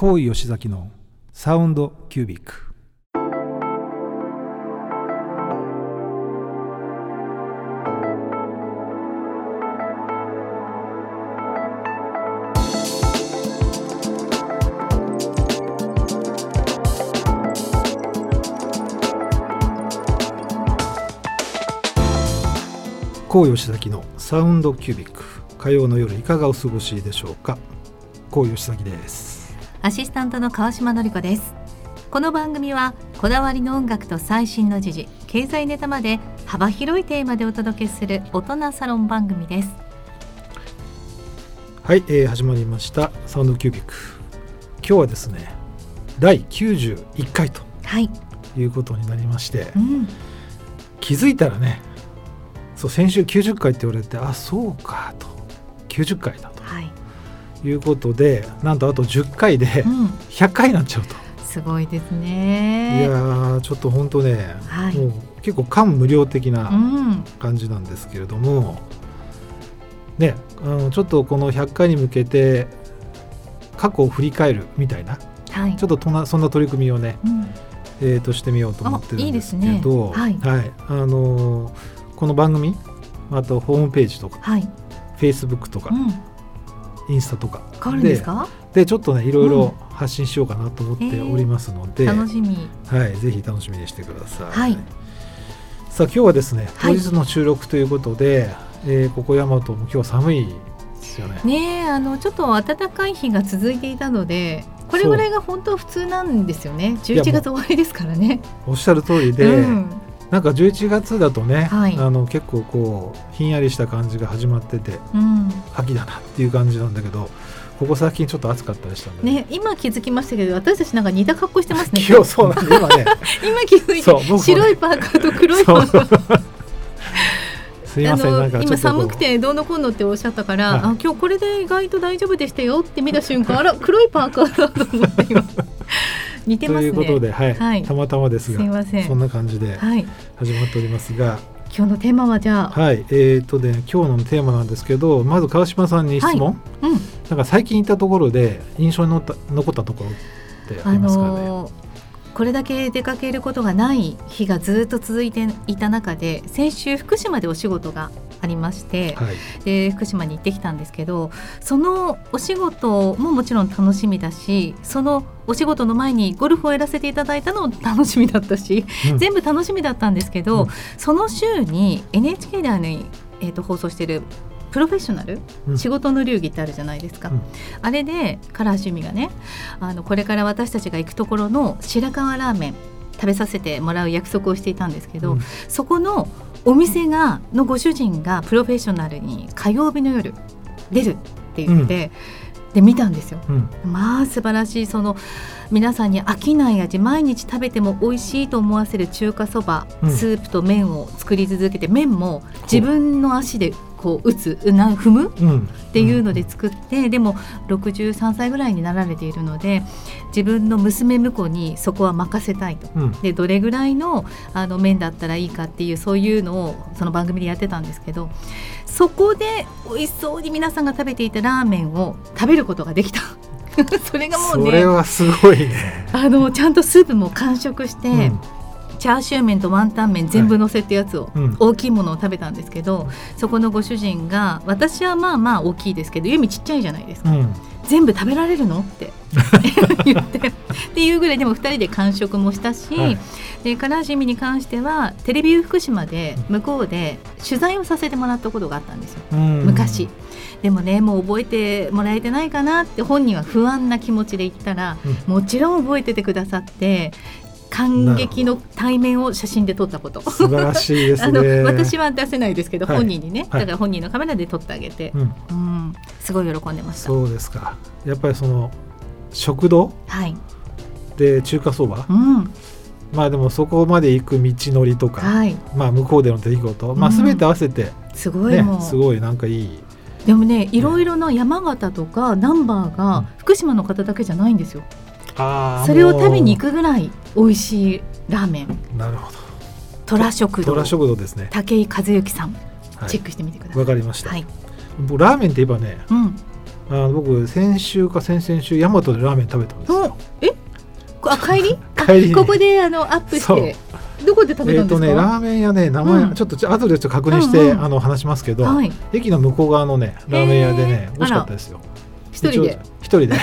高井吉崎のサウンドキュービック。高吉崎のサウンドキュービック。火曜の夜いかがお過ごしでしょうか？高吉崎です。アシスタントの川島典子です。この番組はこだわりの音楽と最新の時事経済ネタまで幅広いテーマでお届けする大人サロン番組です。はい、えー、始まりました。サウンドキュービック今日はですね第91回とはい、いうことになりまして、うん、気づいたらねそう先週90回って言われてあそうかと。90回だはい、ということでなんとあと10回でうん、100回になっちゃうと、すごいですいねやーちょっと本当ね、はい。もう結構感無量的うなん。感じなんですけれども、ねあのちょっとこの100回に向けて過去を振り返るみたいなはい。ちょっととなそんな取り組みをね、うん。えー、としてみようと思ってるんですけどね。はい。あのーこの番組あとホームページとかはい、フェイスブックとか、うん、インスタとか。変わるんですか？でちょっとねいろいろ発信しようかなと思っておりますので、楽しみ。はい、ぜひ楽しみにしてください。はい。さあ今日はですね当はい。日の収録ということで、えーここ大和も今日は寒いですよね。ねえあのちょっと暖かい日が続いていたのでこれぐらいが本当は普通なんですよね。11月終わりですからね。おっしゃる通りで、うんなんか11月だとね、はい。あの結構こうひんやりした感じが始まっててうん。秋だなっていう感じなんだけどここ最近ちょっと暑かったりしたんでね。ね、今気づきましたけど私たちなんか似た格好してますね。今日そうなんで今ね。今気づいそう僕もね。て白いパーカーと黒いパーカーすいませんあのなんか今寒くてどうのこうのっておっしゃったから、はい。あ今日これで意外と大丈夫でしたよって見た瞬間あら 黒いパーカーだと思って今。似てとますね。いうことで、はい。はい。たまたまですがすいません。そんな感じではい。始まっておりますが、今日のテーマはじゃあ、はい。えーとね、今日のテーマなんですけどまず川島さんに質問、うん。なんか最近行ったところで印象に残った残ったところってあありますかね、のーこれだけ出かけることがない日がずっと続いていた中で先週福島でお仕事がありまして、はい。で福島に行ってきたんですけどそのお仕事ももちろん楽しみだしそのお仕事の前にゴルフをやらせていただいたのも楽しみだったし、うん。全部楽しみだったんですけど、うん。その週に NHK であの、えー、と放送しているプロフェッショナル、うん。仕事の流儀ってあるじゃないですか、うん。あれで唐橋由美がねあのこれから私たちが行くところの白河ラーメン食べさせてもらう約束をしていたんですけど、うん。そこのお店がのご主人がプロフェッショナルに火曜日の夜出るって言って、で見たんですよ。うん。まあ素晴らしいその皆さんに飽きない味毎日食べても美味しいと思わせる中華そば、うん。スープと麺を作り続けて麺も自分の足でこう打つうな踏むうん、っっていうので作って、でも63歳ぐらいになられているので自分の娘婿にそこは任せたいと。うん。でどれぐらいのあの麺だったらいいかっていうそういうのをその番組でやってたんですけどそこで美味しそうに皆さんが食べていたラーメンを食べることができた それがもうそれねはすごいね。あのちゃんとスープも完食して、うん。チャーシュー麺とワンタン麺全部乗せってやつを、うん。大きいものを食べたんですけどそこのご主人が私はまあまあ大きいですけどユミちっちゃいじゃないですか、うん。全部食べられるのって 言って。っていうぐらいでも2人で完食もしたし、はい。で唐橋由美に関してはテレビ福島で向こうで取材をさせてもらったことがあったんですよ。うん。昔。でもねもう覚えてもらえてないかなって本人は不安な気持ちで言ったら、うん。もちろん覚えててくださって感激の対面を写真で撮ったこと。素晴らしいです あのね。私は出せないですけど、はい。本人にね、はい。だから本人のカメラで撮ってあげて、うん、うん、すごい喜んでました。そうですか。やっぱりその食堂？はい、で中華そば、うん、まあでもそこまで行く道のりとか、はい、まあ向こうでの出来事、まあうん。すべて合わせてすごいすごいなんかいい。でもねいろいろな山形とかナンバーうん。が福島の方だけじゃないんですよ、それを食べに行もくぐらい美味しいラーメン。うなるほど。虎食堂。虎食堂ですね。武井和幸さん、はい。チェックしてみてください。わかりました。はい、僕ラーメンって言えばね、うん、あの僕先週か先々週大和でラーメン食べたんですよ。え？あ帰り？帰りにここであのアップしてどこで食べたんですか、えっとねラーメン屋ね名前、うん。ちょっと後でちょっと確認して、うんうん。あの話しますけど、はい。駅の向こう側のねラーメン屋でね美味しかったですよ。一人で？一人で。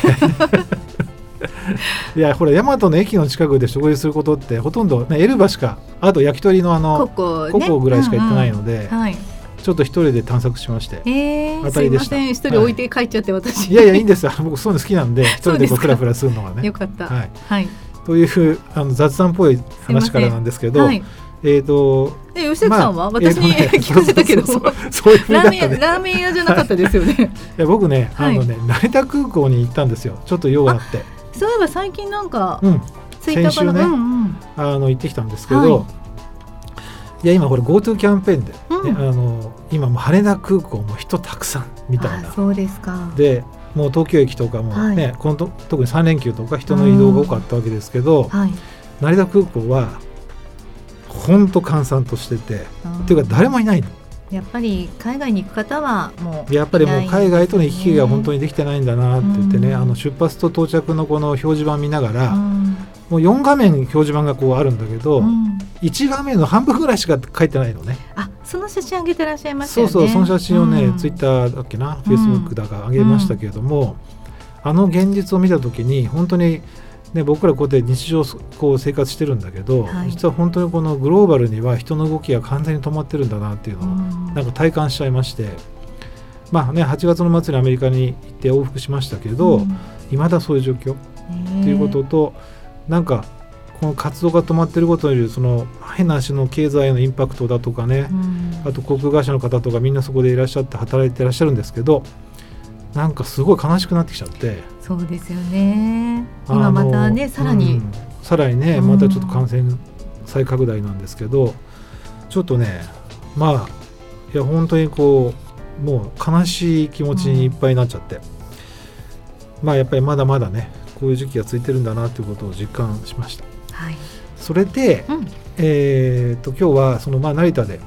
いやほら大和の駅の近くで食事することってほとんどねエルバしかあと焼き鳥のあこのこね。ココぐらいしか行ってないので、うんうん。はい。ちょっと一人で探索しまして。えー、当たりでした。すいません。一人置いて帰っちゃって、私。い。やいやいいんですよ。僕そういうの好きなんで 一人でこうフラフラするのがね。よ。かった。はい、はいというあの雑談っぽい話からなんですけどはい。えっ、とえ吉崎さんは、まあ私に、えーとね 聞かせたけど。そラーメン屋じゃなかったですよね。いや僕ね、はい。あのね成田空港に行ったんですよ。ちょっと用があって。そういえば最近なんかうん。ツイッねうんうん。あの行ってきたんですけど、はい。い、や今これ GoTo キャンペーンで、ねうん。あの今もう羽田空港も人たくさんみたいな。あそうですか。でもう東京駅とかもね、はい。このと特に3連休とか人の移動が多かったわけですけど、はい。成田空港は本当閑散としてて、っていうか誰もいないの。やっぱり海外に行く方はもうやっぱりもう海外との行き来が本当に、にできてないんだなって言ってね、うん。あの出発と到着のこの表示板見ながら、うん。もう4画面表示板がこうあるんだけど、うん。1画面の半分ぐらいしか書いてないのね。あその写真上げてらっしゃいましたそうよね。そうその写真をね、うん。ツイッターだっけな、フェイスブックだか上げましたけれども、あの現実を見た時に本当に、ね、僕らこうやって日常こう生活してるんだけど、はい。実は本当にこのグローバルには人の動きが完全に止まってるんだなっていうのを、うん。なんか体感しちゃいまして。まあね8月の末にアメリカに行って往復しましたけど、うん。いまだそういう状況。ねということと、なんかこの活動が止まってることによるその変な足の経済へのインパクトだとかね、うん。あと航空会社の方とかみんなそこでいらっしゃって働いてらっしゃるんですけどなんかすごい悲しくなってきちゃって。そうですよね。今またねさらに、うんさらにねうん。またちょっと感染再拡大なんですけどちょっとねまあいや本当にこうもう悲しい気持ちにいっぱいになっちゃって、まあやっぱりまだまだねこういう時期が続いてるんだなということを実感しました。はい。それで、うん。えー、と今日はそのまあ成田で、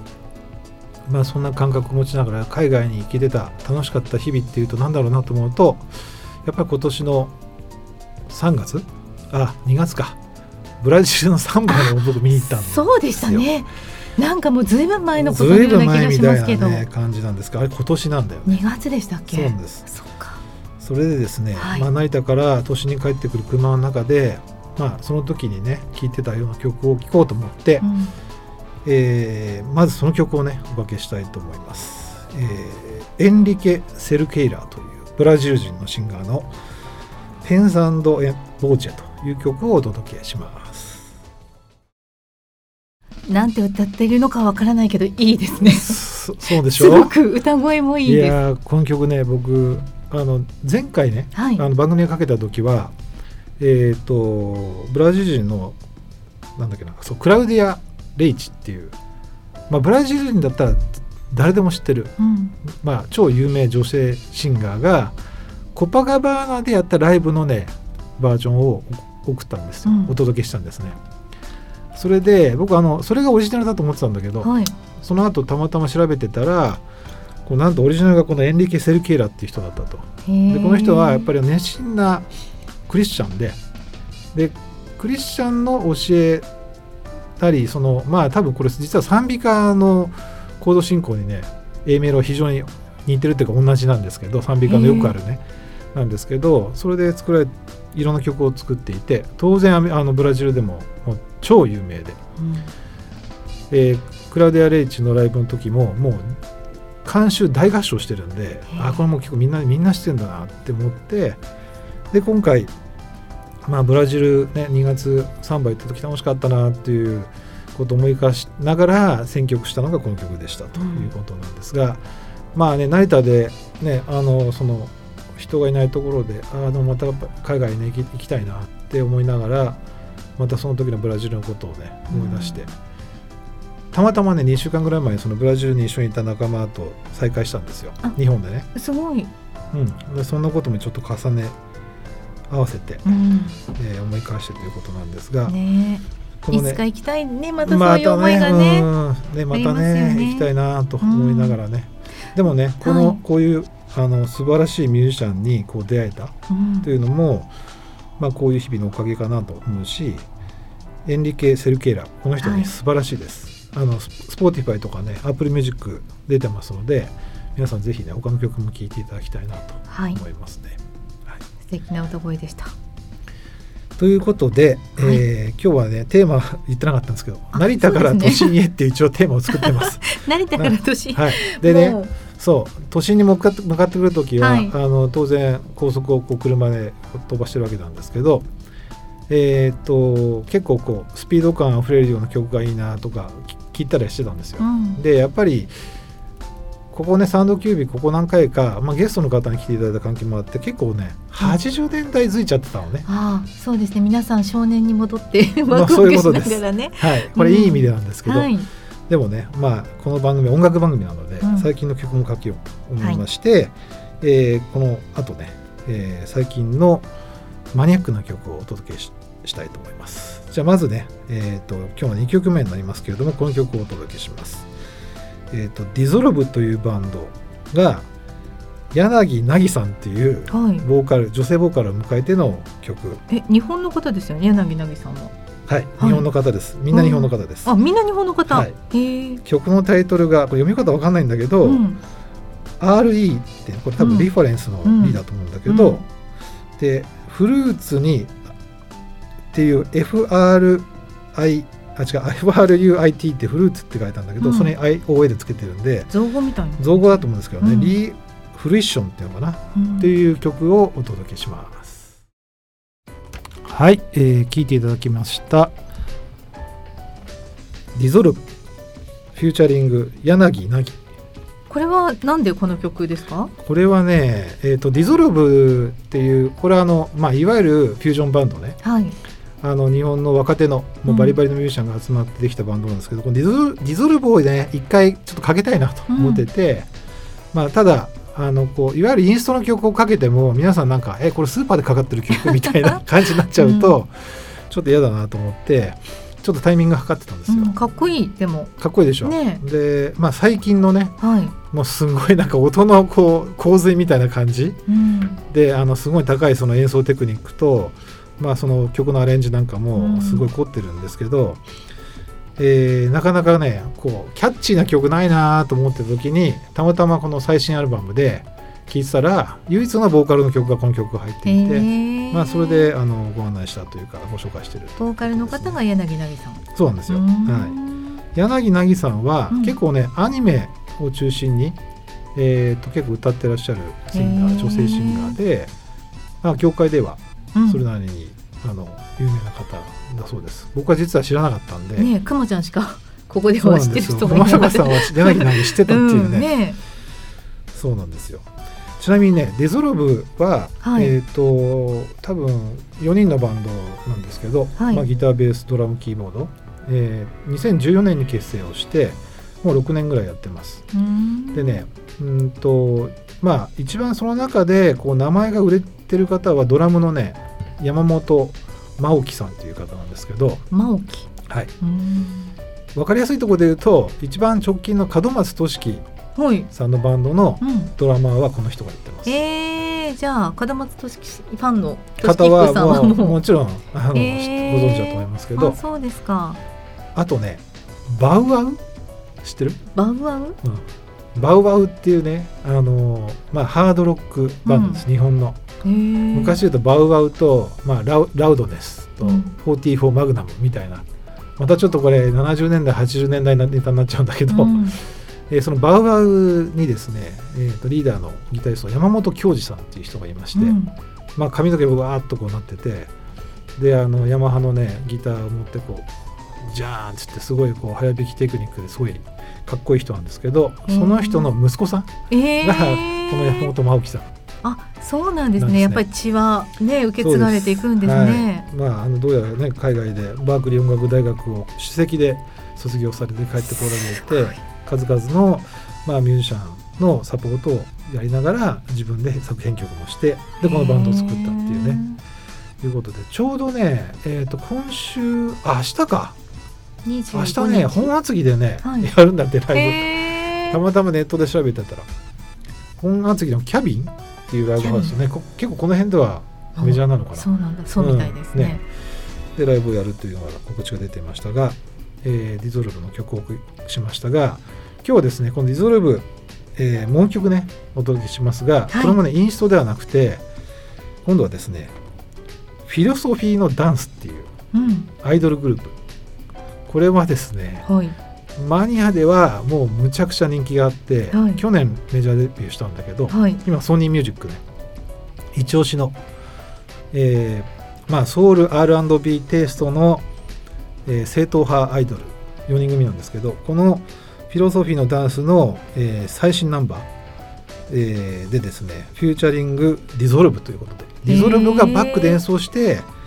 まあ、そんな感覚を持ちながら海外に行けてた楽しかった日々っていうと何だろうなと思うとやっぱり今年の3月あ2月か。ブラジルのサンバを僕見に行ったんですよ。そうでしたね。なんかもうずいぶん前のことのような気前みたいがしますけど、な、ね、感じなんですがあれ今年なんだよね。2月でしたっけ？そうなんです。そっか。それでですね、はい。まあ、成田から都心に帰ってくる車の中で、まあ、その時にね聴いてたような曲を聴こうと思って、うん。えーまずその曲をねおかけしたいと思います、えーエンリケ・セルケイラーというブラジル人のシンガーの「ペンサンド・エ・ボーチェ」という曲をお届けします。なんて歌ってるのかわからないけどいいですね。そそうでしすょごく歌声もいいです。やーこの曲ね僕あの前回ね、はい。あの番組にかけた時はえっ、とブラジル人のなんだっけなそうクラウディア・レイチっていう、まあ、ブラジル人だったら誰でも知ってるうん。まあ、超有名女性シンガーがコパガバーナでやったライブのねバージョンを送ったんですよ、うん。お届けしたんですね。それで僕あのそれがオリジナルだと思ってたんだけど、はい。その後たまたま調べてたらこうなんとオリジナルがこのエンリケ・セルケイラっていう人だったと。ででこの人はやっぱり熱心なクリスチャンで。でクリスチャンの教えたりそのまあ多分これ実は賛美歌のコード進行にね A メロは非常に似てるっていうか同じなんですけど賛美歌のよくあるね。なんですけどそれで作られいろんな曲を作っていて当然あのブラジルでももう超有名で、えークラウディア・レイチのライブの時ももう監修大合唱してるんであこれもう結構みんなみんなしてんだなって思ってで今回まあブラジルね2月サンバ行った時楽しかったなっていうことを思い返しながら選曲したのがこの曲でしたということなんですが、まあね成田でねあのその人がいないところでああでもまた海外に、ね、行き行きたいなって思いながらまたその時のブラジルのことをね思い出して、たまたまね2週間ぐらい前にそのブラジルに一緒にいた仲間と再会したんですよ。あ日本でね、すごい、うん、でそんなこともちょっと重ね合わせて、うん。えー思い返してということなんですが、ねこのねいつか行きたいねまたそういう思いがまね,、たね,、またねね行きたいなと思いながらね、でもねこの、はい。こういうあの素晴らしいミュージシャンにこう出会えたうん。というのも、まあ、こういう日々のおかげかなと思うしエンリケ・セルケイラこの人はい。ね素晴らしいです、あのス Spotify とかね Apple Music 出てますので皆さんぜひね他の曲も聴いていただきたいなとはい。思いますね。はい素敵な歌声でした。ということで、はい。えー今日はねテーマ言ってなかったんですけどあ成田から都心へっていう一応テーマを作ってます。成田から年、はい、でねそう都心に向かって向かってくる時は、はい。あの当然高速をこう車で飛ばしてるわけなんですけど、えーっと結構こうスピード感あふれるような曲がいいなとかき聞いたりしてたんですよ。うん。でやっぱりここねサウンドキュービーここ何回か、まあ、ゲストの方に来ていただいた関係もあって結構ね80年代づいちゃってたのね。ああそうですね。皆さん少年に戻って まあワクワクしなそういうことです。がらね、はい、これいい意味でなんですけど、はい。でもね、まあ、この番組音楽番組なので、うん。最近の曲も書きようと思いまして、えーこの後ね、えー最近のマニアックな曲をお届けししたいと思います。じゃあまずね、えー、と今日は2曲目になりますけれどもこの曲をお届けしますえっ、とディゾルブというバンドが柳凪さんっていうはい。ボーカル女性ボーカルを迎えての曲。え日本の方ですよね柳凪さんは。はい、日本の方です。みんな日本の方です、あみんな日本の方、はい。曲のタイトルがこれ読み方わかんないんだけど、うん。RE ってこれ多うん。分リファレンスの E だと思うんだけど、うん。でフルーツにっていう FRI あ違う。FRUIT ってフルーツって書いたんだけど、うん。それに IOA でつけてるんで造語みたいな。造語だと思うんですけどね、うん。リフリッションっていうのかな、うん。っていう曲をお届けします。はい、えー、聴いていただきました。 DEZOLVE featuring。柳凪。これはなんでこの曲ですか？これはね、えー、と DEZOLVE っていうこれはあの、まあ、いわゆるフュージョンバンドね。はいあの日本の若手のもうバリバリのミュージシャンが集まってできたバンドなんですけど、このディゾル DEZOLVE をね一回ちょっとかけたいなと思ってて、まあ、ただあのこういわゆるインストの曲をかけても皆さんなんか「えこれスーパーでかかってる曲? 」みたいな感じになっちゃうと、ちょっと嫌だなと思ってちょっとタイミングが測ってたんですよ。うんかっこいいでも。かっこいいでしょ、ねで、まあ、最近のねはい、もうすごいなんか音のこう洪水みたいな感じうん、であのすごい高いその演奏テクニックと、まあ、その曲のアレンジなんかうん。もすごい凝ってるんですけど、えーなかなかねこうキャッチーな曲ないなと思ってた時にたまたまこの最新アルバムで聴いてたら唯一のボーカルの曲がこの曲が入っていて、まあ、それであのご案内したというかご紹介してるボーカルの方が柳凪さん。そうなんですよ。うはい。ん柳凪さんはうん。結構ね、アニメを中心に、えー、と結構歌ってらっしゃるシンガへー。ー女性シンガーで、まあ、業界ではうんそれなりに、あの有名な方だそうです。僕は実は知らなかったんで、ねえくまちゃんしか ここでは知ってる人もいない駒坂さんは柳凪知ってたっていうね,、ん、ねそうなんですよ。ちなみにねデゾロブは、はい。えっ、と多分4人のバンドなんですけど、はい。まあ、ギターベースドラムキーボード、えー2014年に結成をしてもう6年ぐらいやってます。でねうんとまあ一番その中でこう名前が売れてる方はドラムのね山本真沖さんっていう方なんですけど、真沖はい、うん。分かりやすいところで言うと一番直近の門松俊樹はい。さんのバンドのうん。ドラマーはこの人がやってます。えー、じゃあ門松俊樹ファンの方ははもうもちろんあの、へー。ご存知だと思いますけど。あそうですか。あとねバウアウ？知ってる、バウアウ？うん、バウアウっていうねあの、まあ、ハードロックバンドです、日本の。昔言うとバウアウと、まあ、ラウラウドネスとうん。44マグナムみたいな。またちょっとこれ70年代80年代のネタになっちゃうんだけど、うん。えーそのバウアウにですね、えーとリーダーのギタリスト山本恭二さんっていう人がいまして、うん。まあ、髪の毛がわーっとこうなっててであのヤマハのねギターを持ってこうジャーンっつってすごいこう早弾きテクニックですごいかっこいい人なんですけどその人の息子さんえがー、この山本真沖さん。あそうなんですね。ね。やっぱり血はね受け継がれていくんですね。はい、まああのどうやらね海外でバークリー音楽大学を首席で卒業されて帰ってこられて数々の、まあ、ミュージシャンのサポートをやりながら自分で作編曲もしてでこのバンドを作ったっていうね。ということでちょうどね、えー、と今週あ明日か明25日。ね本厚木でね、はい。やるんだってライブ、たまたまネットで調べてたら本厚木のキャビンっていうライブハウスねこ結構この辺ではメジャーなのかな。そうなんだ。そうみたいですね,、うん。ねでライブをやるというのが告知が出ていましたが、えーディゾルブの曲をお送りしましたが今日はですねこのディゾルブ、えーもう一曲ねお届けしますが、はい。これもねインストではなくて今度はですねフィロソフィーのダンスっていううん。アイドルグループこれはですねはい。マニアではもうむちゃくちゃ人気があって、はい。去年メジャーデビューしたんだけど、はい。今ソニーミュージックね一押しの、えーまあ、ソウル R&B テイストの、えー正統派アイドル4人組なんですけどこのフィロソフィーのダンスの、えー最新ナンバー、えーでですねフィーチャリング DEZOLVE ということで DEZOLVE がバックで演奏して、えー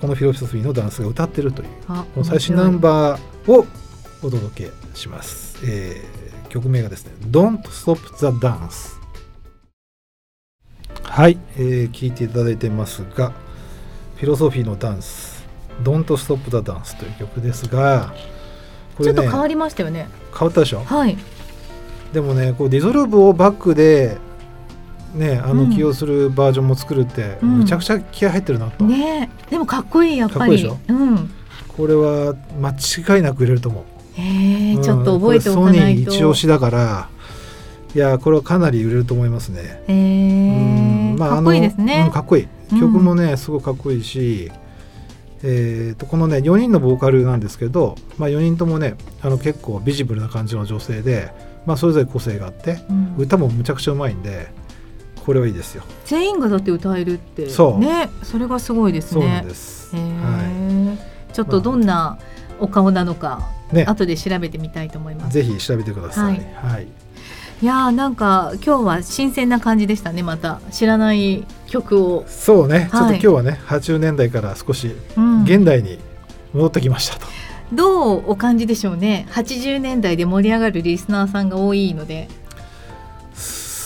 このフィロソフィーのダンスが歌ってるというあこの最新ナンバーをお届けします。えー曲名がですね、Don't Stop the Dance。はい、えー聞いていただいてますが、フィロソフィーのダンス、Don't Stop the Dance という曲ですが、これね、ちょっと変わりましたよね変わったでしょ？はいでもね、こうディゾルブをバックで、ね、あうん。の起用するバージョンも作るって、うん。むちゃくちゃ気合入ってるなと。ねえでもかっこいいやっぱり。かっこいいでしょ？うん。これは間違いなく入れると思う。へえ、うんちょっと覚えておかないこれソニーと一押しだからいやこれはかなり売れると思いますね。へうんえかっこいいですね。んかっこいい。うん。曲もね、すごいかっこいいし、えー、とこのね4人のボーカルなんですけど、まあ、4人ともねあの結構ビジブルな感じの女性で、まあ、それぞれ個性があってうん。歌もむちゃくちゃうまいんでこれはいいですよ。全員がだって歌えるって。そう。ね。それがすごいですね。そうなんです。はちょっとどんなお顔なのか、い、ね。後で調べてみたいと思います。ぜひ調べてください。はい。い。やーなんか今日は新鮮な感じでしたねまた。知らない曲を、そうね、ちょっとはい今日はね80年代から少しうん。現代に戻ってきましたと。どうお感じでしょうね。80年代で盛り上がるリスナーさんが多いので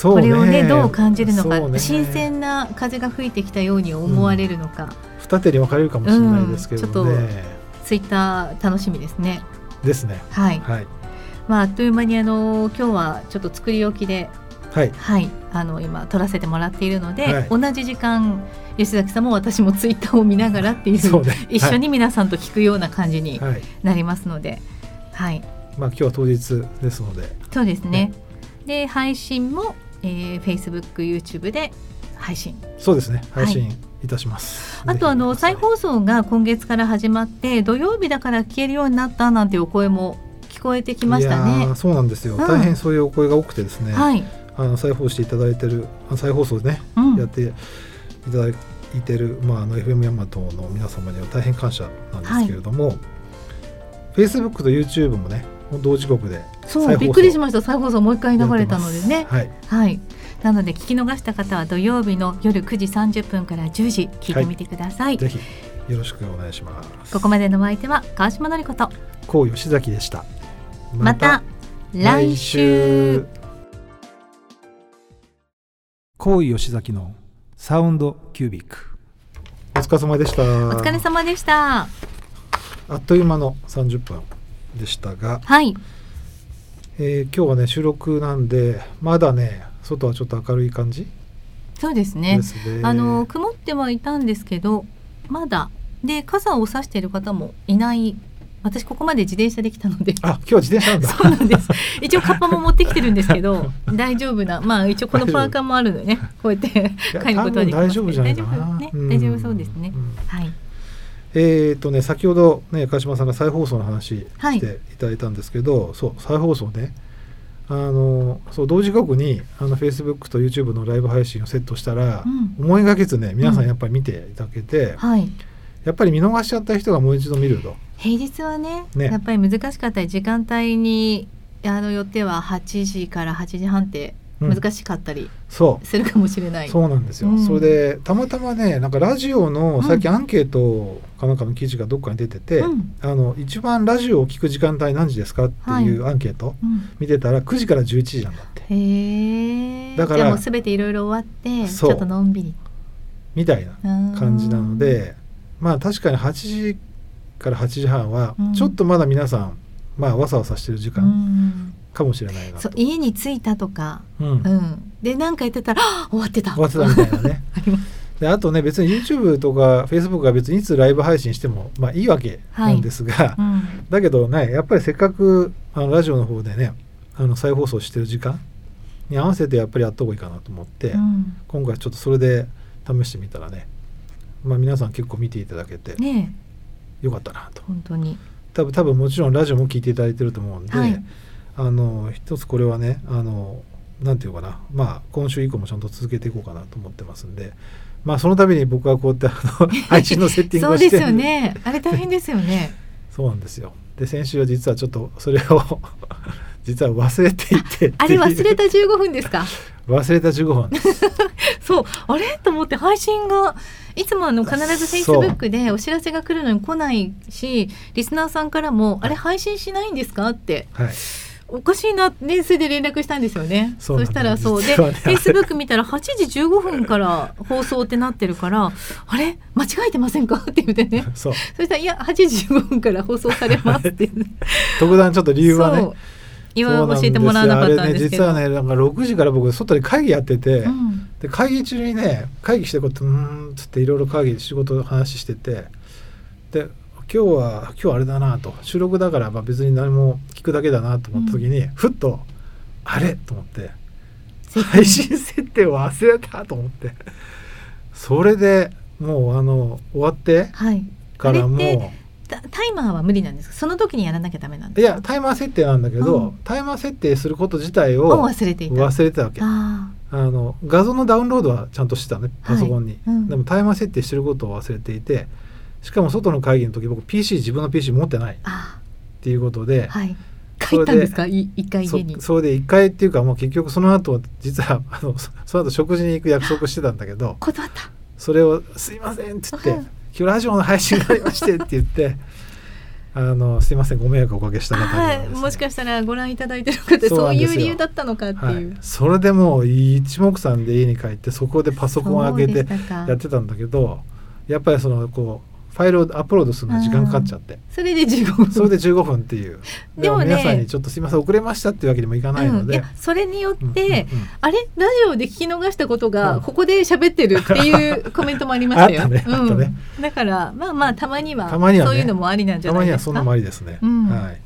ね。これをねどう感じるのか、ね。新鮮な風が吹いてきたように思われるのか、二手に分かれるかもしれないですけどね、うんちツイッター楽しみですね。ですね。はい、はい。まああっという間にあの今日はちょっと作り置きではい。はい。あの今撮らせてもらっているので、はい。同じ時間吉崎さんも私もツイッターを見ながらっていう一緒に皆さんと聞くような感じになりますので、はい、まあ今日は当日ですので。そうですね。で配信も、えー、Facebook、YouTube で配信。そうですね。はい。配信いたします、あとあの再放送が今月から始まって土曜日だから聞けるようになったなんていうお声も聞こえてきましたね。ー。そうなんですよ、うん。大変そういうお声が多くてですね、はい。あの再放していただいてるあ再放送でね、うん。やっていただいてる、まあ、あの FM ヤマトの皆様には大変感謝なんですけれども、Facebook と YouTube もね同時刻でそうびっくりしました。再放送もう一回流れたのでね。はい、はい。なので聞き逃した方は土曜日の夜9時30分から10時聞いてみてください。ぜひよろしくお願いしますここまでのお相手は川島のりこと。こう吉崎でしたまた来週。こう吉崎のサウンドキュービックお疲れ様でしたお疲れ様でした。あっという間の30分でしたが、はい。えー今日はね収録なんでまだね外はちょっと明るい感じ？そうですね。ね。あの曇ってはいたんですけどまだ。で傘を差している方もいない。私ここまで自転車で来たので。あ今日は自転車なんだ。そうなんです。一応カッパも持ってきてるんですけど大丈夫な。まあ一応このパーカーもあるのでねこうやって帰ることはできます大丈夫じゃないかな。大丈夫ねうん大丈夫そうですね。うん。はいえーとね先ほどね川島さんが再放送の話はい。していただいたんですけど、そう再放送ね。あのそう同時刻にあの Facebook と YouTube のライブ配信をセットしたら、うん。思いがけずね皆さんやっぱり見ていただけて、はい。やっぱり見逃しちゃった人がもう一度見ると。平日はねね。やっぱり難しかったり時間帯にあのよっては8時から8時半ってうん難しかったりそするかもしれない、うそうなんですよ、うん。それでたまたまねなんかラジオのうん。最近アンケートかなんかの記事がどっかに出てて、うん。あの一番ラジオを聞く時間帯何時ですかっていうアンケートうん。見てたら9時から11時なんだって。へえ。だからもうすべていろいろ終わってちょっとのんびり。みたいな感じなのうんでまあ確かに8時から8時半はうん。ちょっとまだ皆さん、まあわさわさしてる時う間ん。かもしれないなそう家に着いたとか、うん。うん、で何かやってたらあ終わってた。終わってたみたいなね。あります。であとね別に YouTube とか Facebook が別にいつライブ配信してもまあいいわけなんですが、うん。だけどねやっぱりせっかくあのラジオの方でねあの再放送してる時間に合わせてやっぱりやった方がいいかなと思って、うん。今回ちょっとそれで試してみたらね、まあ、皆さん結構見ていただけてねえ。よかったなと。本当に多分多分もちろんラジオも聞いていただいてると思うんで、はい。あの一つこれはねあのなんていうのかな。まあ今週以降もちゃんと続けていこうかなと思ってますんでまあその度に僕はこうやってあの 配信のセッティングそうですをしてよね。あれ大変ですよね。そうなんですよで先週は実はちょっとそれを 実は忘れていてあれ忘れた15分ですか？忘れた15分。そう。あれ？と思って配信がいつもあの必ずフェイスブックでお知らせが来るのに来ないしリスナーさんからも「あれ配信しないんですか?」って。はいおかしいなねそれで連絡したんですよね。そしたらそうでフェイスブック見たら8時15分から放送ってなってるからあれ？間違えてませんか？って言ってね。そう。そしたら「いや8時15分から放送されます」って。特段ちょっと理由はね。そう。言わ教えてもらわなかったんですけど。ね実はねなんか6時から僕外で会議やってて、うん。で会議中にね会議してることうーんつっていろいろ会議で仕事の話しててで今日は今日あれだなと。収録だからまあ別に何も聞くだけだなと思った時に、ふっとあれと思って配信設定を忘れたと思って。それでもうあの終わってはい。からもあれっうタタイマーは無理なんですか？その時にやらなきゃダメなんですか？いやタイマー設定なんだけど、うん。タイマー設定すること自体をを忘れていた。忘れてたわけ。ああの画像のダウンロードはちゃんとしてたねパソコンに、はい。うん。でもタイマー設定してることを忘れていてしかも外の会議の時僕 PC 自分の PC 持ってない。っていうことで。ー、はい。それで帰ったんですか？い一回そ家に。それで一回っていうかもう結局その後実は あのそその後食事に行く約束してたんだけど断った。それを「すいません」っつってうん「今日ラジオの配信がありまして」って言って「あのすいませんご迷惑をおかけした方にははい。もしかしたらご覧いただいてる方そういう理由だったのかってはい。いう、、それでもう一目散で家に帰ってそこでパソコンを上げてやってたんだけどやっぱりそのこうファイルをアップロードするのに時間かかっちゃって。それで15分。それで15分っていう。でもね皆さんにちょっとすいません遅れましたっていうわけにもいかないので、うんいやそれによって、うんうんうん。あれ？ラジオで聞き逃したことうんが ここで喋ってるっていうコメントもありましたよ。あったねあったね。うん、だからまあまあたまにはたまにはねそういうのもありなんじゃたまにはそんなないですか。もありですね、うん。はい。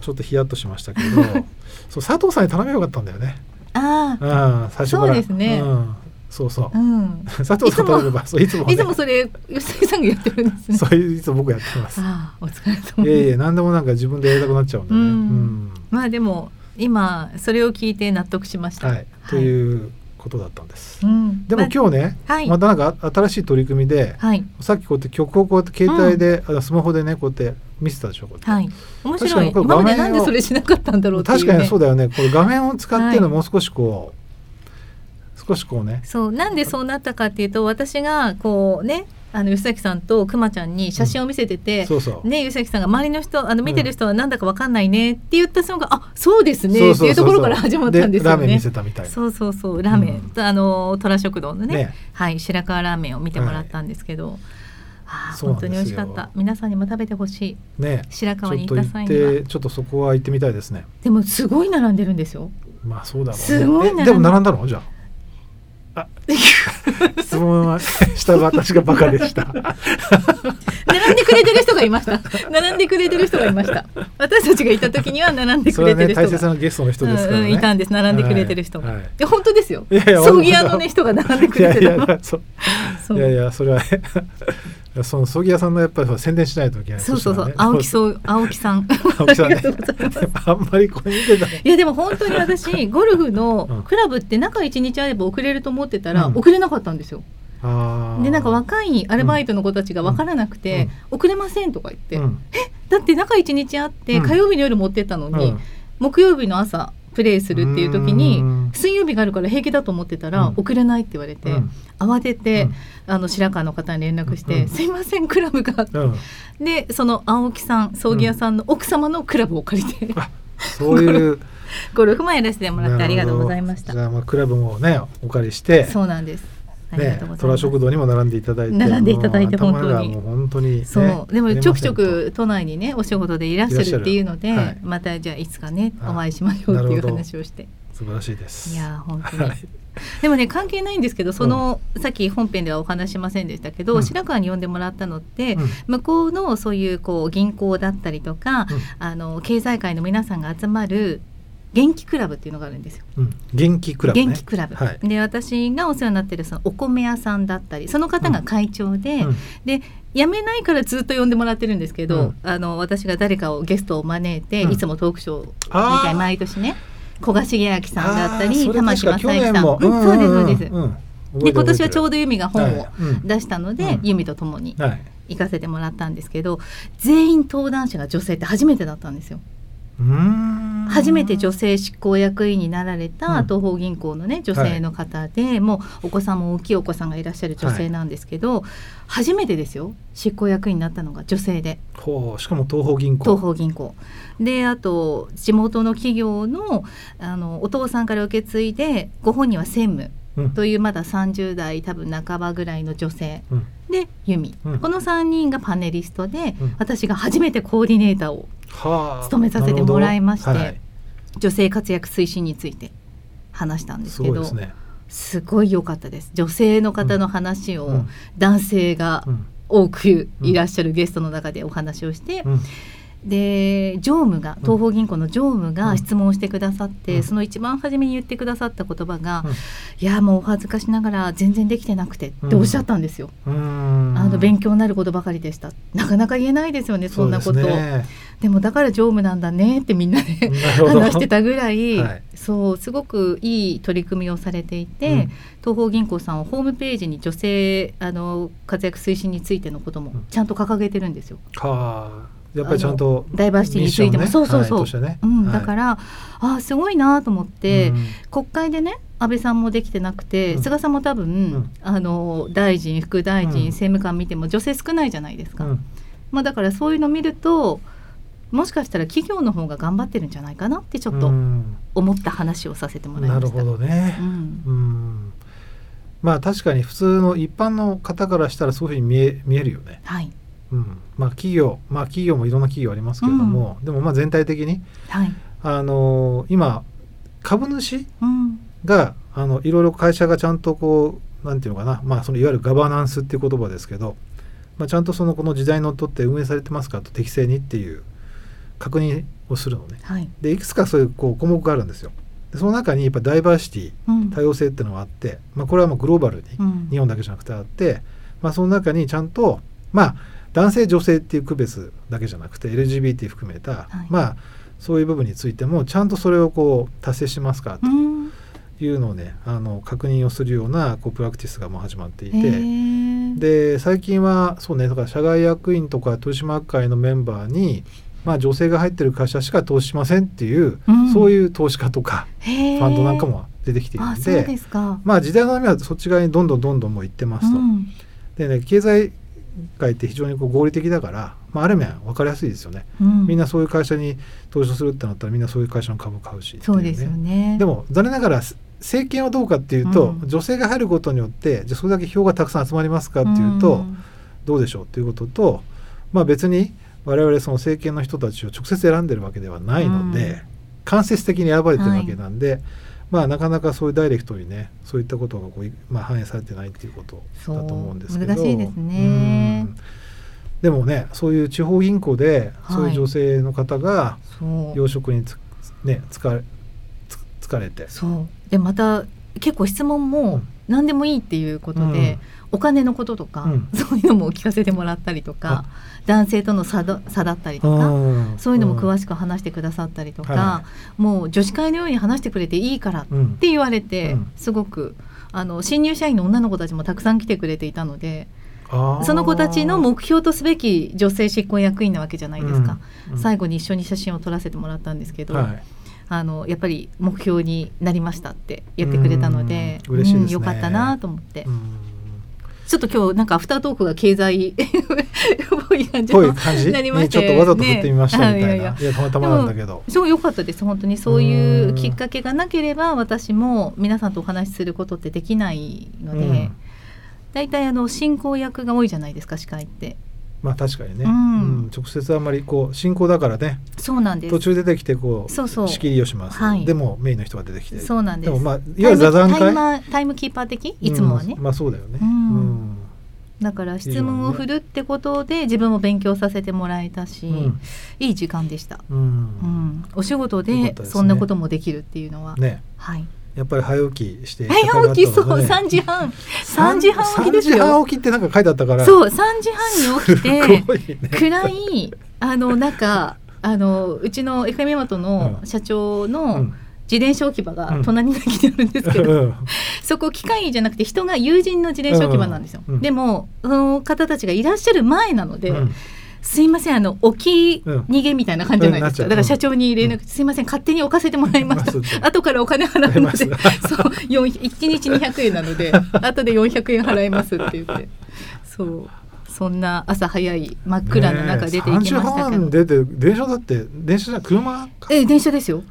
ちょっとヒヤッとしましたけど。そう佐藤さんに頼めばよかったんだよね。ああ、うん最初から。そうですね。うん、そうそう、うん。佐藤さん頼めばそういつもねいつもそれ吉井さんがやってるんですね。そういういつも僕やってますああお疲れ様いやい。や何でもなんか自分でやりたくなっちゃうんでね、うんうんまあでも今それを聞いて納得しました。はい、ということだったんです。うん。でもま今日ね、はいまたなんか新しい取り組みで、はいさっきこうやって曲をこうやって携帯で、あスマホでねこうやって見せたでしょこうやってはい面白い。確かにこれ今まで画面をなんでそれしなかったんだろう。確かにそうだよねこれ画面を使ってるのはいもう少しこう、少しこうね。そう。なんでそうなったかっていうと私がこうねあの吉崎さんとくまちゃんに写真を見せてて、そうそう、ね吉崎さんが周りの人あの見てる人はなんだかわかんないねって言った瞬間、あそうですねそうそうそうそう。っていうところから始まったんですよね。でラーメン見。せたみたいな。そうそうそう。ラーメン、うん。あの虎食堂のね。ね。はい白川ラーメンを見てもらったんですけど、あーそうなんですよ。本当に美味しかった。皆さんにも食べてほしい。ね。白川に行った際には。てちょっとそこは行ってみたいですね。でもすごい並んでるんですよ。まあそうだろうね。すごい並んえでも並んだの？じゃああ質問はした私がバカでした くれてる人がいました。並んでくれてる人がいました。私たちがいた時には並んでくそれてる人が。大切なゲストの人ですからね、うんうんいたんです。並んでくれてる人が、はい。はいで本当ですよ。葬儀屋のね人が並んでくれてたの。やそう。そう。いやいやそれはね。その葬儀屋さんのやっぱり宣伝しないといけない。そうそうそう、ね。青木そう青木さん。青木さんね。あんまりこれ見てたらいやでも本当に私ゴルフうん。のクラブって中1日あれば送れると思ってたらうん。送れなかったんですよ。あーでなんか若いアルバイトの子たちが分からなくて「送れません」とか言って、うんだって中1日あってうん。火曜日の夜持ってったのに、うん。木曜日の朝プレイするっていう時にうん。水曜日があるから平気だと思ってたら、うん。送れないって言われて、うん。慌てて、うん。あの白川の方に連絡して「うんすいませんクラブが」うん。でその青木さん葬儀屋さんの奥様のクラブを借りて、あそういう。ゴルフもやらせてもらってありがとうございました。じゃあまあクラブもねお借りして。そうなんですありがとうございます。虎食堂にも並んでいただいて。並んでいただいて本当に。本当に、ね、そう。でもちょくちょく都内にねお仕事でいらっしゃるっていうので、はい。またじゃあいつかねあお会いしましょうっていう話をして。と素晴らしいです。いやー本当に、はい。でもね関係ないんですけどその、さっき本編ではお話しませんでしたけど、うん。白川に呼んでもらったのって、うん。向こうのそういうこう銀行だったりとか、うん。あの経済界の皆さんが集まる元気クラブっていうのがあるんですよ。うん、元気クラブ、ね、元気クラブ、はい。で私がお世話になってるそのお米屋さんだったりその方が会長で、うん。で辞めないからずっと呼んでもらってるんですけど、うん。あの私が誰かをゲストを招いて、うん。いつもトークショーみたいな毎年ね古賀茂明さんだったり玉木正之さん、そうですそうです。で今年はちょうどど由美が本をうん。出したので、うん。由美と共にはい。行かせてもらったんですけど全員登壇者が女性って初めてだったんですよ。初めて女性執行役員になられたうん。東方銀行のね女性の方で、もうお子さんも大きいお子さんがいらっしゃる女性なんですけど、初めてですよ執行役員になったのが女性で。ほうしかも東方銀行。東方銀行。であと地元の企業のあのお父さんから受け継いでご本人は専務。うんというまだ30代多分半ばぐらいの女性うん。で由美、うん。この3人がパネリストで、うん。私が初めてコーディネーターをはあ。務めさせてもらいましてはい。女性活躍推進について話したんですすけどすごい良かったです。女性の方の話をうん。男性がうん。多くいらっしゃるゲストの中でお話をして、うんで常務が東方銀行の常務がうん。質問してくださって、うん。その一番初めに言ってくださった言葉が「うん。いやもうお恥ずかしながら全然できてなくて」っておっしゃったんですよ。うーん。あの勉強になることばかりでした。なかなか言えないですよねそんなこと。で,、ねもだから常務なんだねってみんなで話してたぐらい、はい。そうすごくいい取り組みをされていて、うん。東方銀行さんはホームページに女性あの活躍推進についてのこともちゃんと掲げてるんですよ。はあやっぱりちゃんとダイバーシティについても、ね。そうそうそう、はいね。うん。はい。だからあーすごいなと思って、うん。国会でね安倍さんもできてなくて、うん。菅さんも多分、ん。あの大臣副大臣、うん。政務官見ても女性少ないじゃないですか。うん。まあ、だからそういうの見るともしかしたら企業の方が頑張ってるんじゃないかなってちょっとうん。思った話をさせてもらいました。なるほどね。う、ん。うん。まあ確かに普通の一般の方からしたらそういうふうに見え見えるよね、はいうん、まあ企業まあ企業もいろんな企業ありますけれども、でもまあ全体的にはい。あの今株主うん。があのいろいろ会社がちゃんとこうなんていうのかな、まあ、そのいわゆるガバナンスっていう言葉ですけど、まあ、ちゃんとそのこの時代にのっとって運営されてますかと適正にっていう確認をするのね。はい。でいくつかそういうこう項目があるんですよ。でその中にやっぱダイバーシティうん。多様性っていうのがあって、まあ、これはもうグローバルにうん。日本だけじゃなくてあって、まあ、その中にちゃんとまあ男性女性っていう区別だけじゃなくて LGBT 含めた、はい。まあそういう部分についてもちゃんとそれをこう達成してますかとうん。いうのをねあの確認をするようなこうプラクティスがもう始まっていへてー。で最近はそうねだから社外役員とか取締役会のメンバーに、まあ、女性が入ってる会社しか投資しませんっていう、うん。そういう投資家とかファンドなんかも出てきているあんで。まあ時代の波はそっち側にどんどんどんどんもう行ってますと。うん。でね経済界って非常にこう合理的だから、まあ、ある面分かりやすいですよね。うん。みんなそういう会社に投資するってなったらみんなそういう会社の株買うしっていそうですよね。でも残念ながら政権はどうかっていうと、うん。女性が入ることによってじゃあそれだけ票がたくさん集まりますかっていうと、ん。どうでしょうっていうことと、まあ、別に我々その政権の人たちを直接選んでるわけではないので、うん。間接的に選ばれてるわけなんで、まあなかなかそういうダイレクトにねそういったことがこう、まあ、反映されてないっていうことだと思うんですけど。難しいですね。うんでもねそういう地方銀行ではい。そういう女性の方が養殖につ、ね、疲れつ疲れて。そう。でまた結構質問も何でもいいっていうことで、お金のこととか、うん。そういうのも聞かせてもらったりとか男性との差だ差だったりとか、うん。そういうのも詳ししく話してくださったりとか、はもう女子会のように話してくれていいからっうん。て言われて、うん。すごくあの新入社員の女の子たちもたくさん来てくれていたのでその子たちの目標とすべき女性執行役員なわけじゃないですか、うん。最後に一緒に写真を撮らせてもらったんですけど、はいあのやっぱり目標になりましたって言ってくれたので、うん嬉しいですね。よかったなと思って、うん。ちょっと今日なんかアフタートークが経済 っぽい？感じぽい感じ？なりまにしたよちょっとわざと振ってみましたみたいな、ねいいやいややたまたまなんだけどすごい良かったです本当にそういううんきっかけがなければ私も皆さんとお話しすることってできないので、うん。大体あの進行役が多いじゃないですか司会ってまあ確かにね、うん。うん。直接あんまりこう進行だからね。そうなんです。途中出てきてこうそうそう。仕切りをします、はい。でもメインの人が出てきて。そうなんです。でもまあいわゆる座談会。タイムキーパー的？いつもはね、うんまあそうだよね、うん。だから質問を振るってことで自分も勉強させてもらえたし、うん。いい時間でした、うん。うん、お仕事でそんなこともできるっていうのは、ね。はいやっぱり早起きして早起きそう高かったの3時半。3時半起きです3時半よ起きってなんか書いてあったから。そう3時半に起きて 暗いあのなんかあのうちの FM マトのうん。社長うのん。自転車置き場がうん。隣にできてるんですけど、うん。そこ機械じゃなくて人が友人の自転車置き場なんですよ、でもその方たちがいらっしゃる前なので、うんすいませんあの置きうん逃げみたいな感じじゃないですか、うんだから社長に連絡、すいません勝手に置かせてもらいました後からお金払うのでそう払4 1日200円なので後で400円払いますって言って。そうそんな朝早い真っ暗の中出ていきましたけねえ3時ど、半出て電車だって電車じゃ車か。え電車ですよ、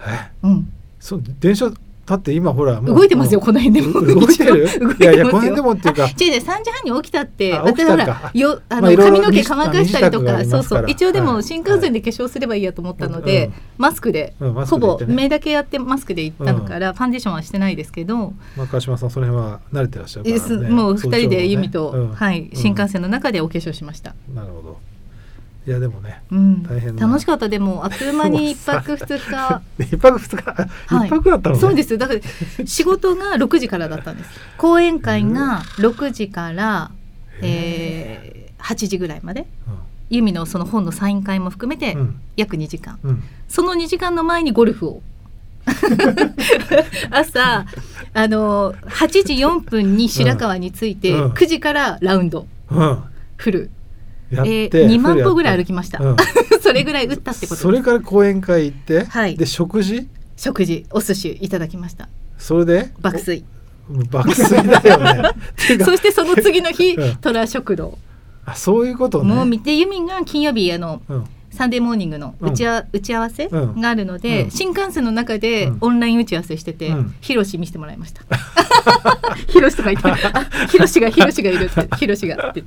え？うん、そう電車だって今ほら動いてますよこの辺でも。う動いてる？いてますよ。いやいやこの辺でもっていうか。あ違う違う3時半に起きたって私ほらよあの、髪の毛乾かしたりと二かそうそう。一応ではい。も新幹線で化粧すればいいやと思ったので、うんマスクで、ほぼ目だけやってマスクで行ったのから、ファンデーションはしてないですけど、まあ川島さんその辺は慣れてらっしゃるえすからね。もう2人で由美そと、はい、新幹線の中でお化粧しました。なるほどいやでもねうん。大変な。楽しかった。でも あっという間に一泊二日。一泊二日はい。一泊だったのね。そうです。だから仕事が6時からだったんです。講演会が6時から、えー、8時ぐらいまで。由美のその本のサイン会も含めてうん。約2時間、うん。その2時間の前にゴルフを。朝あの8時4分に白川に着いて、うん。9時からラウンドうん。フル、やって、えー、2万歩ぐらい歩ききました、うん。それぐらい打ったってことそれから講演会行って、はい。で食事？食事お寿司いただきました。それで？爆睡。お爆睡だよね。そしてその次の日うん。虎食堂。あそういうことね。もう見て由美が金曜日あのうん。サンデーモーニングの打ちあ、打ち合わせうん。があるので、うん。新幹線の中でうん。オンライン打ち合わせしてて、うん。ヒロシ見せてもらいました。ヒロシとか言って、あヒロシがヒロシがいるって、ヒロシがって。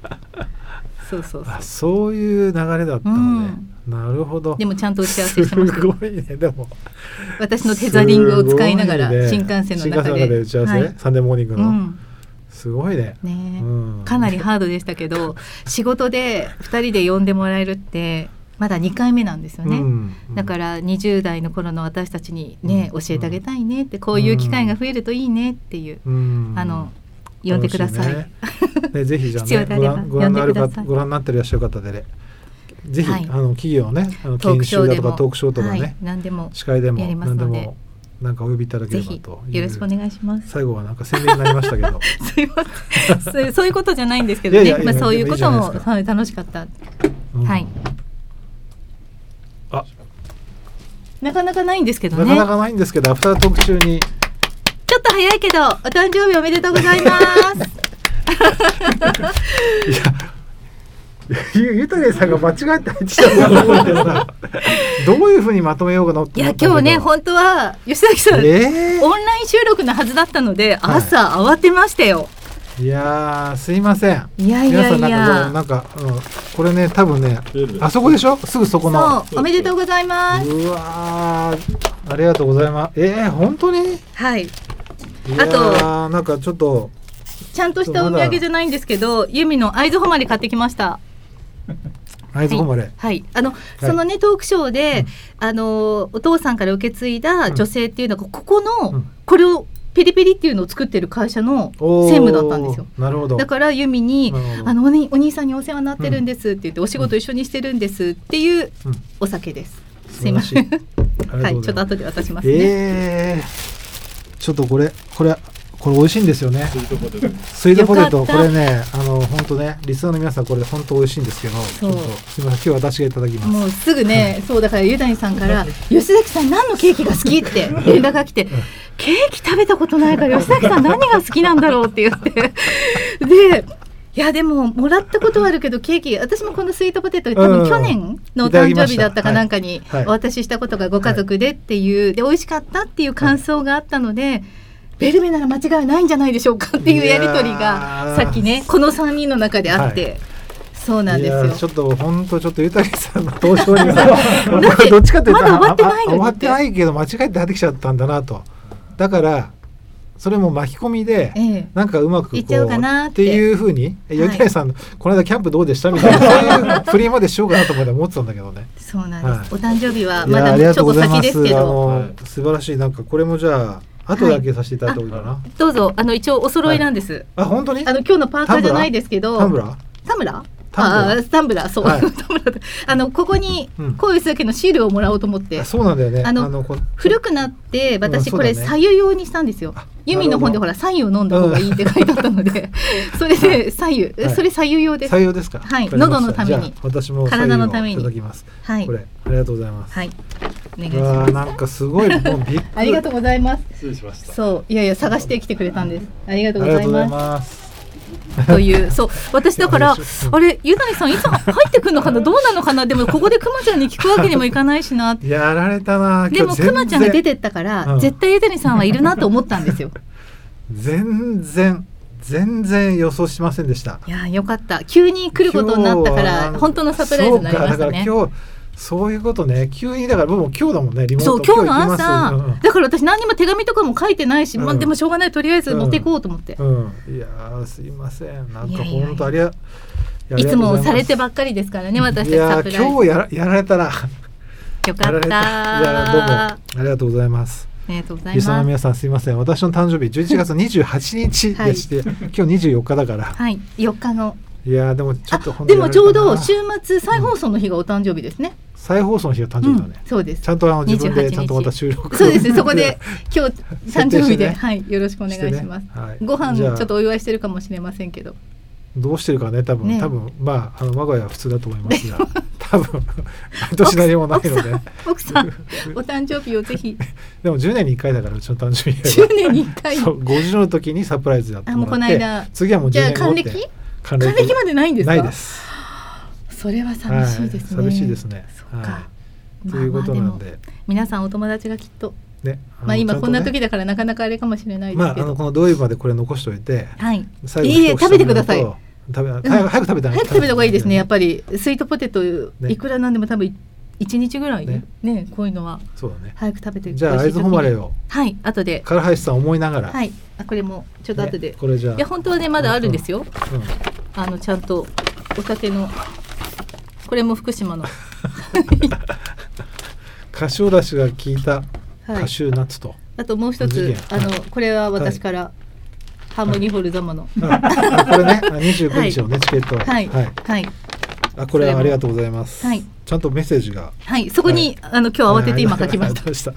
そうそうそう。あ。そういう流れだったのね、なるほど。でもちゃんと打ち合わせしてました。すごいねでも。私のテザリングを使いながらね。新幹線の中で。で。打ち合わせ、はい。サンデーモーニングの、うん、すごいね、ね。え、うん。かなりハードでしたけど、仕事で2人で呼んでもらえるってまだ2回目なんですよね。うん。だから20代の頃の私たちにね、うん。教えてあげたいねってこういう機会が増えるといいねっていう、うん。あの呼んでください。ね。ねぜひじゃあね ご覧ご覧のある方ご覧になってらっしゃる方でね。ぜひ、はい。あの企業ねあの研修だとかトークショーとかね、はい、何でも司会でも何でもなんかお呼びいただければとよろしくお願いします。最後はなんか宣伝になりましたけど。すいません。そういうことじゃないんですけどね。いやいやまあ、そういうこともい楽しかった、うん。はい。あ。なかなかないんですけどね。なかなかないんですけどアフタートーク中にちょっと早いけどお誕生日おめでとうございます。いやゆゆたげさんが間違えたどういうふうにまとめようかなっていや今日ね本当は吉崎さん、えオンライン収録のはずだったので朝慌てましたよ、ー、いやーすいません。いやいやいや。なんかこうなんこれね多分ねあそこでしょ？すぐそこの。おめでとうございます。うわーありがとうございます。えー、本当に？いはい。やあとーなんかちょっとちゃんとしたお土産じゃないんですけどユミの会津誉れ買ってきました。会津誉れ、はい、はい。あの、そのねトークショーで、あのお父さんから受け継いだ女性っていうのが、ここの、うん。これをペリペリっていうのを作ってる会社の専務だったんですよ。なるほど。だからユミにあのお,、ね、お兄さんにお世話になってるんですって言って、お仕事一緒にしてるんですっていううん。お酒です。素すいません。はい、ちょっと後で渡しますね。えー、ちょっとこれこれこれ美味しいんですよね。スイートポテトスイートポテトよかった。これねあの本当ねリスナーの皆さんこれ本当美味しいんですけどちそう。ょっとすみません今日私がいただきます。もうすぐね、そうだからユダニさんから吉崎さん何のケーキが好きって連絡が来て、ケーキ食べたことないから吉崎さん何が好きなんだろうって言って。で。いやでももらったことはあるけど ケーキ私もこのスイートポテト多うん。分去年の誕生日だったかなんかにお渡ししたことがご家族でっていうで美味しかったっていう感想があったのでベルメなら間違いないんじゃないでしょうかっていうやり取りがさっきねこの3人の中であって。はい。そうなんですよ。ちょっと本当ちょっとゆたりさんの登場に はどっちかというとまだ終わってない終わってないけど間違えて出てきちゃったんだなと。だからそれも巻き込みで、ええ、なんかうまくこうって。いうふうにゆたりさん、この間キャンプどうでしたみたいな そういう振りまでしようかなと思ってたんだけどね。そうなんです。お誕生日はまだちょっと先ですけど。素晴らしい。なんかこれもじゃあ後だけさせていただいた方がいいかな、どうぞ。あの一応お揃いなんです、あ本当に？あの今日のパーカーじゃないですけど。タンブラ？ータンブラ？ーあスタンブラーそう、はい、あのここにこういうだけのシールをもらおうと思って、そうなんだよね。あの古くなって私これ左右用にしたんですよ、ユミの本でほら左右を飲んだ方がいいって書いてあったので、それで左右、それ左右用です。左右ですか？はい。喉のために。私も体のために。はい。これありがとうございます。はい。お願いします。なんかすごい。もうびっ ありがとうございます。失礼しました。そう。いやいや探してきてくれたんです。ありがとうございますという そう私だからあれゆだりさんいつ入ってくるのかな？どうなのかな？でもここでくまちゃんに聞くわけにもいかないしな。やられたな。でもくまちゃんが出てったから、うん、絶対ゆだりさんはいるなと思ったんですよ。全然全然予想しませんでした。いやよかった。急に来ることになったから本当のサプライズになりましたねそういうことね。急にだから僕も今日だもんね。リモート。そう今日の朝、うん、だから私何にも手紙とかも書いてないし、うん、まあ、でもしょうがない。とりあえず持っていこうと思って、うん、いやすいません。なんか本当ありがいつもされてばっかりですからね私たち今日やらやられたら。よかったいやどうも。ありがとうございます。ありがとうございます。の皆さんすみません。私の誕生日11月28日でして、はい、今日24日だから。はい、4日の。いやでもちょっとでもちょうど週末再放送の日がお誕生日ですね。再放送の日が誕生日だね、うん、そうです。ちゃんとあの自分でちゃんとまた収録。そうですそこで 今日誕生日で、ね、はいよろしくお願いします、ねはい、ご飯ちょっとお祝いしてるかもしれませんけど。どうしてるかね多分、ね、多分まああの我が家は普通だと思いますが。多分毎年何もないので。奥さんお誕生日をぜひ。でも10年に1回だからうちの誕生日10年に1回。そう50の時にサプライズやってもらってあもうこの間。次はもう10年後って。還暦？還暦までないんですか？ないです。それは寂しいですね、はい、寂しいですね。そうか、はい。ということなんで,、皆さんお友達がきっとね、まあ今こんな時だからなかなかあれかもしれないですけど、まあ、あのこの土曜日までこれ残しておいて、はい、最後いいえ食べてください。食べ、早く食べた早く食べた方がいい。ですねやっぱりスイートポテトいくらなんでも多分一日ぐらい？ね。ねこういうのは。そうだね。早く食べてじゃあ会津誉れをはい後で。唐橋さん思いながら。はいあこれもちょっと後で、これじゃいや本当はねまだあるんですよ、あのちゃんとお酒のこれも福島の。カシオだしが効いたカシューナッツと、はい、あともう一つあのこれは私から、はい、ハーモニーホールザマの、あこれね。二十五日のね、はい、チケット。はい。はい、あこれはありがとうございます。はい。ちゃんとメッセージが。はいそこに、あの今日慌てて今書きました。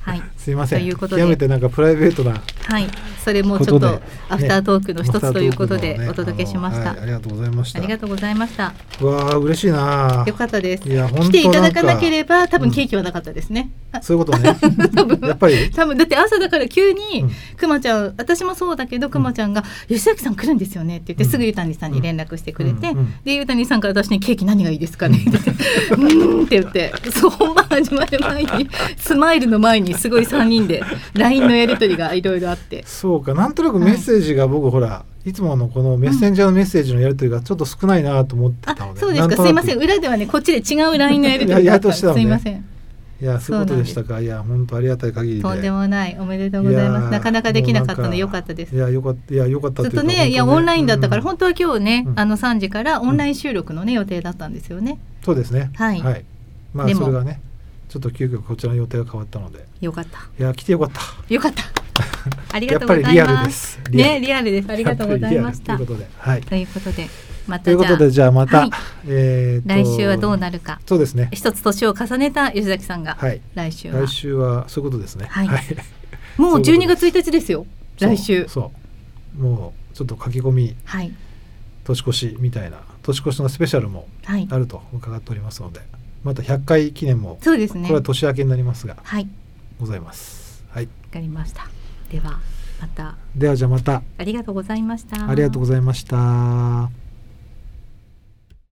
はい、すいません。ということで。極めてなんかプライベートなはい、それもちょっとアフタートークの一つということでお届けしました、ありがとうございました。ありがとうございました。わあ嬉しいな。よかったです。いや来ていただかなければ多分ケーキはなかったですね。そういうことね。多分。やっぱり。多分だって朝だから急にくまちゃん私もそうだけどくまちゃんが吉崎さん来るんですよねって言ってすぐゆたにさんに連絡してくれて、でゆたにさんから私にケーキ何がいいですかねって うんって言って。そう本番始まる前にスマイルの前にすごい三人で LINE のやり取りがいろいろあって。そうか。なんとなくメッセージが僕、はい、ほらいつものこのメッセンジャーのメッセージのやり取りがちょっと少ないなと思ってたので、そうですか。すいません。裏ではねこっちで違う LINE のやり取りがあったすいません。いやそういうことでしたか。いや本当ありがたい限りとんでもない。おめでとうございます。なかなかできなかったのよかったです。いやよかったいやよかったずっとねいやオンラインだったから、本当は今日ね、あの3時からオンライン収録のね、予定だったんですよね。そうですね。はい、はい、まあそれがねちょっと急遽こちらの予定が変わったので。よかった。いや来てよかった。よかった。ありがとうございます。リアルです。ねリアルです。ありがとうございました。ということではい。ということでまたということでじゃあまた、はい、え来週はどうなるか。そうですね。一つ年を重ねた吉崎さんが、はい、来週は。来週はそういうことですね。はい、もう12月1日で。すよ。来週。そう。もうちょっと書き込み、はい、年越しみたいな年越しのスペシャルもあると伺っておりますので、また100回記念もそうですね。これは年明けになりますが、はい、ございます。はい。わかりました。ではまた。ではじゃあまた。ありがとうございました。ありがとうございました